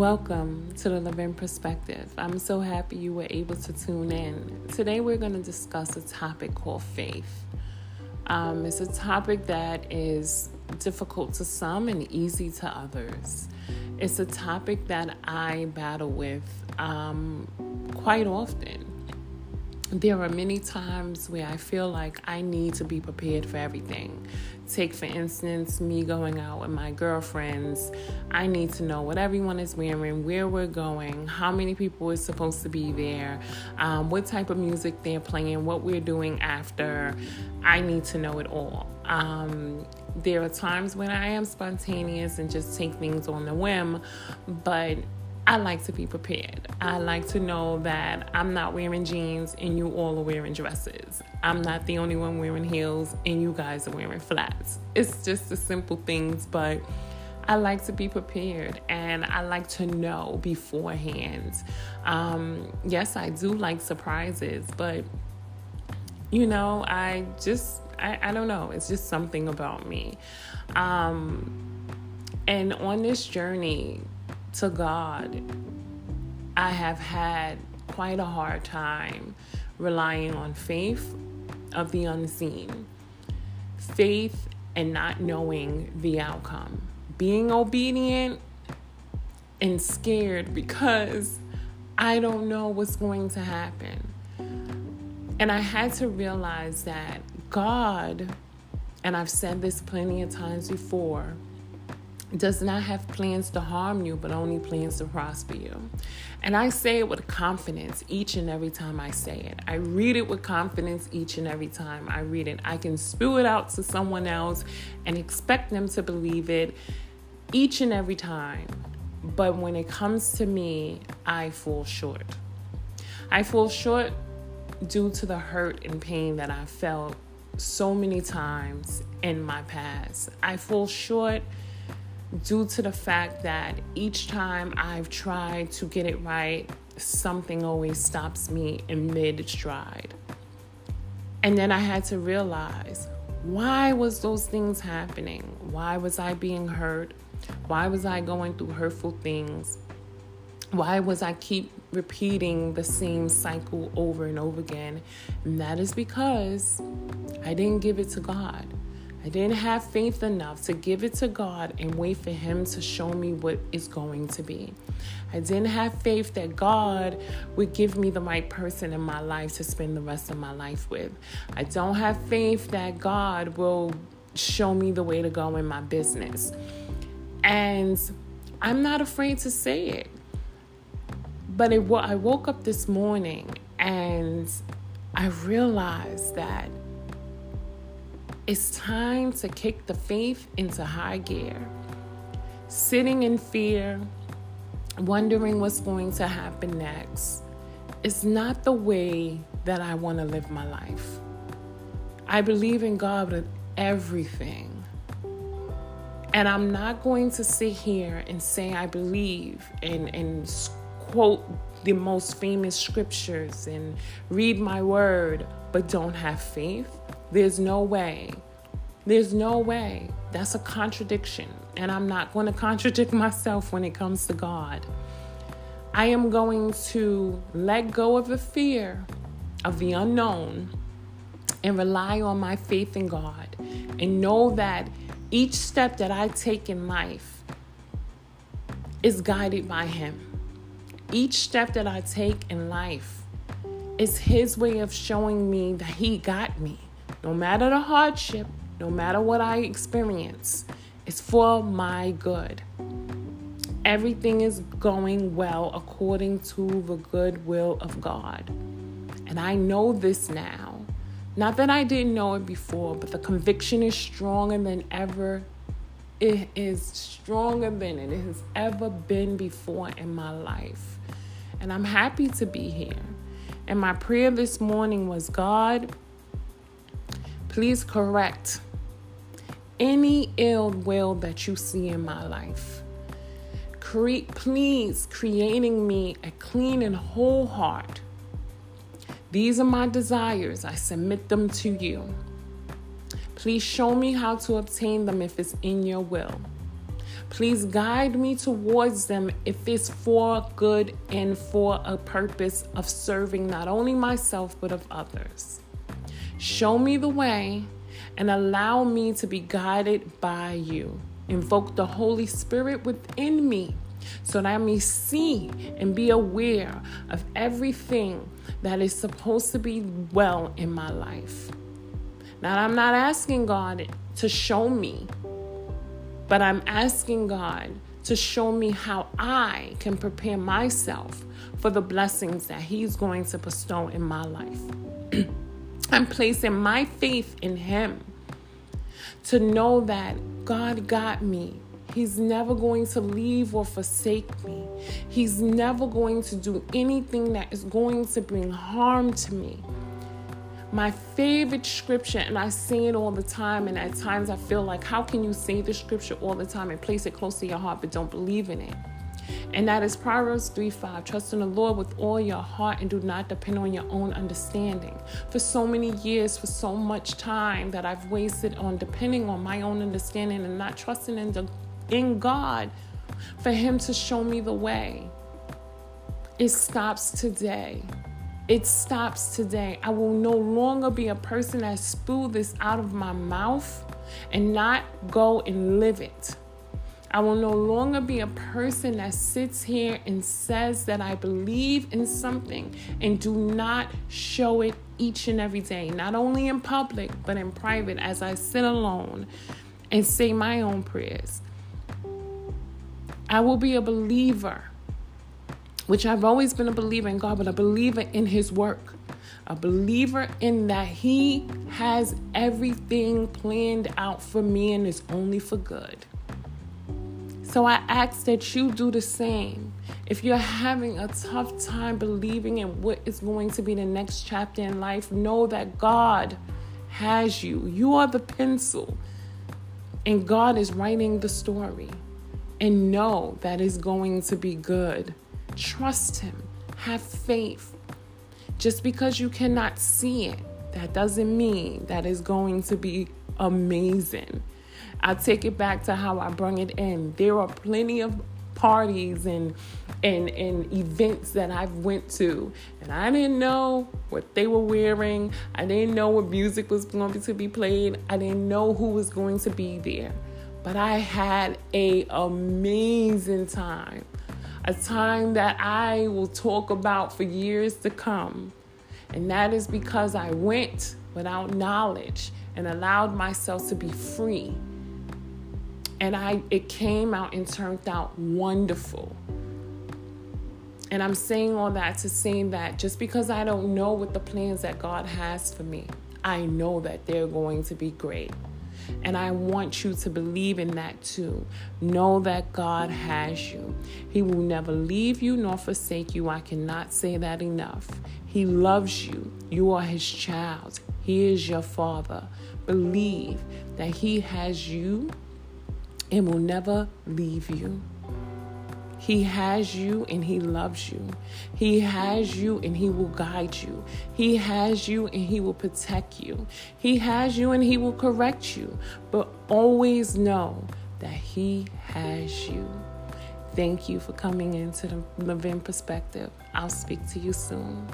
Welcome to the Living Perspective. I'm so happy you were able to tune in. Today, we're going to discuss a topic called faith. Um, it's a topic that is difficult to some and easy to others. It's a topic that I battle with um, quite often there are many times where I feel like I need to be prepared for everything. Take, for instance, me going out with my girlfriends. I need to know what everyone is wearing, where we're going, how many people are supposed to be there, um, what type of music they're playing, what we're doing after. I need to know it all. Um, there are times when I am spontaneous and just take things on the whim, but I like to be prepared. I like to know that I'm not wearing jeans and you all are wearing dresses. I'm not the only one wearing heels and you guys are wearing flats. It's just the simple things, but I like to be prepared and I like to know beforehand. Um, yes, I do like surprises, but you know, I just, I, I don't know, it's just something about me. Um, and on this journey, to God, I have had quite a hard time relying on faith of the unseen, faith and not knowing the outcome, being obedient and scared because I don't know what's going to happen. And I had to realize that God, and I've said this plenty of times before, does not have plans to harm you, but only plans to prosper you. And I say it with confidence each and every time I say it. I read it with confidence each and every time I read it. I can spew it out to someone else and expect them to believe it each and every time. But when it comes to me, I fall short. I fall short due to the hurt and pain that I felt so many times in my past. I fall short due to the fact that each time I've tried to get it right, something always stops me in mid stride. And then I had to realize why was those things happening? Why was I being hurt? Why was I going through hurtful things? Why was I keep repeating the same cycle over and over again? And that is because I didn't give it to God. I didn't have faith enough to give it to God and wait for Him to show me what is going to be. I didn't have faith that God would give me the right person in my life to spend the rest of my life with. I don't have faith that God will show me the way to go in my business. And I'm not afraid to say it. But it, I woke up this morning and I realized that it's time to kick the faith into high gear. Sitting in fear, wondering what's going to happen next, is not the way that I want to live my life. I believe in God with everything. And I'm not going to sit here and say I believe and, and quote the most famous scriptures and read my word, but don't have faith. There's no way. There's no way. That's a contradiction. And I'm not going to contradict myself when it comes to God. I am going to let go of the fear of the unknown and rely on my faith in God and know that each step that I take in life is guided by Him. Each step that I take in life is His way of showing me that He got me. No matter the hardship, no matter what I experience, it's for my good. Everything is going well according to the good will of God. And I know this now. Not that I didn't know it before, but the conviction is stronger than ever. It is stronger than it has ever been before in my life. And I'm happy to be here. And my prayer this morning was God, Please correct any ill will that you see in my life. Cre- please creating me a clean and whole heart. These are my desires. I submit them to you. Please show me how to obtain them if it's in your will. Please guide me towards them if it's for good and for a purpose of serving not only myself but of others. Show me the way and allow me to be guided by you. Invoke the Holy Spirit within me so that I may see and be aware of everything that is supposed to be well in my life. Now, I'm not asking God to show me, but I'm asking God to show me how I can prepare myself for the blessings that He's going to bestow in my life. I'm placing my faith in Him to know that God got me He's never going to leave or forsake me. He's never going to do anything that is going to bring harm to me. My favorite scripture, and I say it all the time, and at times I feel like, how can you say the scripture all the time and place it close to your heart but don't believe in it? And that is Proverbs 3 5. Trust in the Lord with all your heart and do not depend on your own understanding. For so many years, for so much time that I've wasted on depending on my own understanding and not trusting in the in God for Him to show me the way. It stops today. It stops today. I will no longer be a person that spew this out of my mouth and not go and live it. I will no longer be a person that sits here and says that I believe in something and do not show it each and every day, not only in public, but in private as I sit alone and say my own prayers. I will be a believer, which I've always been a believer in God, but a believer in His work. A believer in that He has everything planned out for me and is only for good. So I ask that you do the same. If you're having a tough time believing in what is going to be the next chapter in life, know that God has you. You are the pencil, and God is writing the story and know that it's going to be good. Trust Him, have faith. Just because you cannot see it, that doesn't mean that it's going to be amazing. I take it back to how I bring it in. There are plenty of parties and and and events that I've went to and I didn't know what they were wearing. I didn't know what music was going to be played. I didn't know who was going to be there. But I had a amazing time. A time that I will talk about for years to come. And that is because I went without knowledge and allowed myself to be free. And I it came out and turned out wonderful. And I'm saying all that to say that just because I don't know what the plans that God has for me, I know that they're going to be great. And I want you to believe in that too. Know that God has you. He will never leave you nor forsake you. I cannot say that enough. He loves you. You are His child. He is your Father. Believe that He has you and will never leave you. He has you and He loves you. He has you and He will guide you. He has you and He will protect you. He has you and He will correct you. But always know that He has you. Thank you for coming into the Living Perspective. I'll speak to you soon.